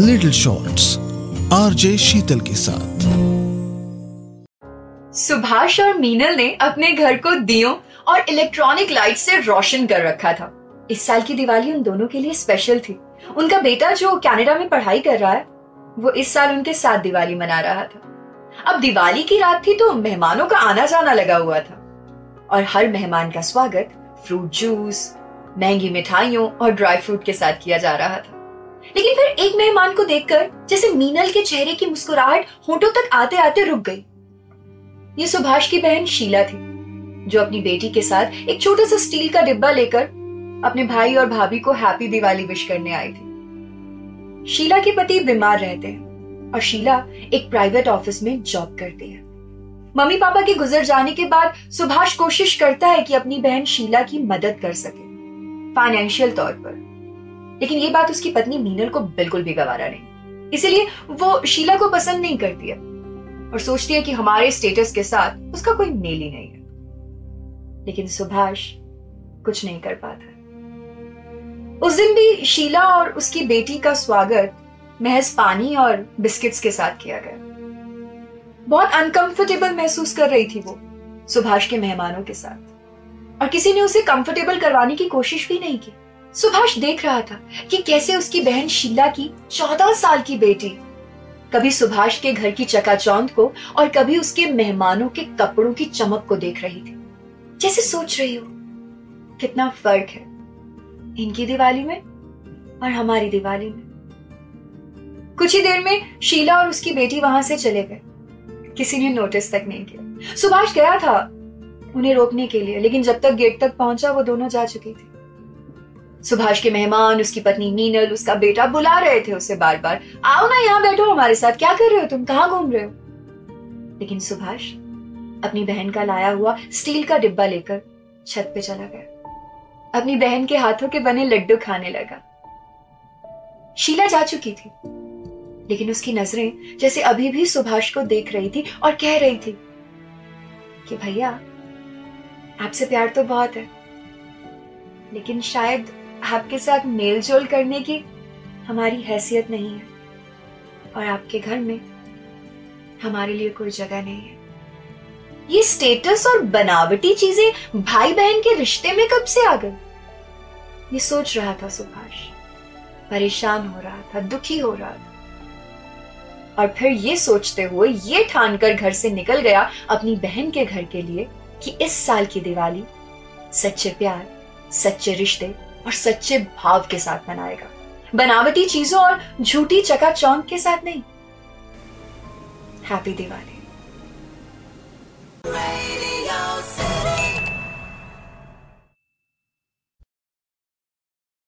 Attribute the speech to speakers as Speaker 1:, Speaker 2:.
Speaker 1: Little shorts RJ शीतल के साथ।
Speaker 2: सुभाष और मीनल ने अपने घर को दियों और इलेक्ट्रॉनिक लाइट से रोशन कर रखा था। इस साल की दिवाली उन दोनों के लिए स्पेशल थी। उनका बेटा जो कनाडा में पढ़ाई कर रहा है, वो इस साल उनके साथ दिवाली मना रहा था। अब दिवाली की रात थी तो मेहमानों का आना जाना लगा हुआ था। और हर मेहमान का स्वागत फ्रूट जूस महँगी मिठाइयों और ड्राई फ्रूट के साथ किया जा रहा था। लेकिन फिर एक मेहमान को देखकर, जैसे मीनल के चेहरे की मुस्कुराहट होठों तक आते आते रुक गई। ये सुभाष की बहन शीला थी, जो अपनी बेटी के साथ एक छोटा सा स्टील का डिब्बा लेकर अपने भाई और भाभी को हैप्पी दिवाली विश करने आई थी। शीला के पति बीमार रहते हैं और शीला एक प्राइवेट ऑफ़िस में जॉब करती है। मम्मी पापा के गुजर जाने के बाद सुभाष कोशिश करता है कि अपनी बहन शीला की मदद कर सके, फाइनेंशियल तौर पर। लेकिन ये बात उसकी पत्नी मीनल को बिल्कुल भी गवारा नहीं। इसीलिए वो शीला को पसंद नहीं करती है और सोचती है कि हमारे स्टेटस के साथ उसका कोई मेल ही नहीं है। लेकिन सुभाष कुछ नहीं कर पाता उस दिन भी शीला और उसकी बेटी का स्वागत महज पानी और बिस्किट्स के साथ किया गया। बहुत अनकंफर्टेबल महसूस कर रही थी वो सुभाष के मेहमानों के साथ। और किसी ने उसे कंफर्टेबल करवाने की कोशिश भी नहीं की। सुभाष देख रहा था कि कैसे उसकी बहन शीला की चौदह साल की बेटी। कभी सुभाष के घर की चकाचौंध को और कभी उसके मेहमानों के कपड़ों की चमक को देख रही थी। जैसे सोच रही हो। कितना फ़र्क है इनकी दिवाली में और हमारी दिवाली में। कुछ ही देर में शीला और उसकी बेटी वहाँ से चले गए। किसी ने नोटिस तक नहीं किया। सुभाष गया था उन्हें रोकने के लिए, लेकिन जब तक गेट तक पहुँचा, वो दोनों जा चुकी थी। सुभाष के मेहमान, उसकी पत्नी मीनल उसका बेटा बुला रहे थे उसे बार बार आओ ना यहाँ बैठो हमारे साथ। क्या कर रहे हो तुम? कहाँ घूम रहे हो? लेकिन सुभाष अपनी बहन का लाया हुआ स्टील का डिब्बा लेकर छत पे चला गया। अपनी बहन के हाथों के बने लड्डू खाने लगा। शीला जा चुकी थी, लेकिन उसकी नज़रें जैसे अभी भी सुभाष को देख रही थी और कह रही थी कि, भैया, आपसे प्यार तो बहुत है, लेकिन शायद आपके साथ मेल जोल करने की हमारी हैसियत नहीं है। और आपके घर में हमारे लिए कोई जगह नहीं है। ये स्टेटस और बनावटी चीज़ें भाई बहन के रिश्ते में कब से आ गई? ये सोच रहा था सुभाष। परेशान हो रहा था, दुखी हो रहा था। और फिर ये सोचते हुए ये ठानकर घर से निकल गया अपनी बहन के घर के लिए कि इस साल की दिवाली सच्चे प्यार, सच्चे रिश्ते और सच्चे भाव के साथ मनाएगा। बनावटी चीज़ों और झूठी चकाचौंध के साथ नहीं। हैप्पी दिवाली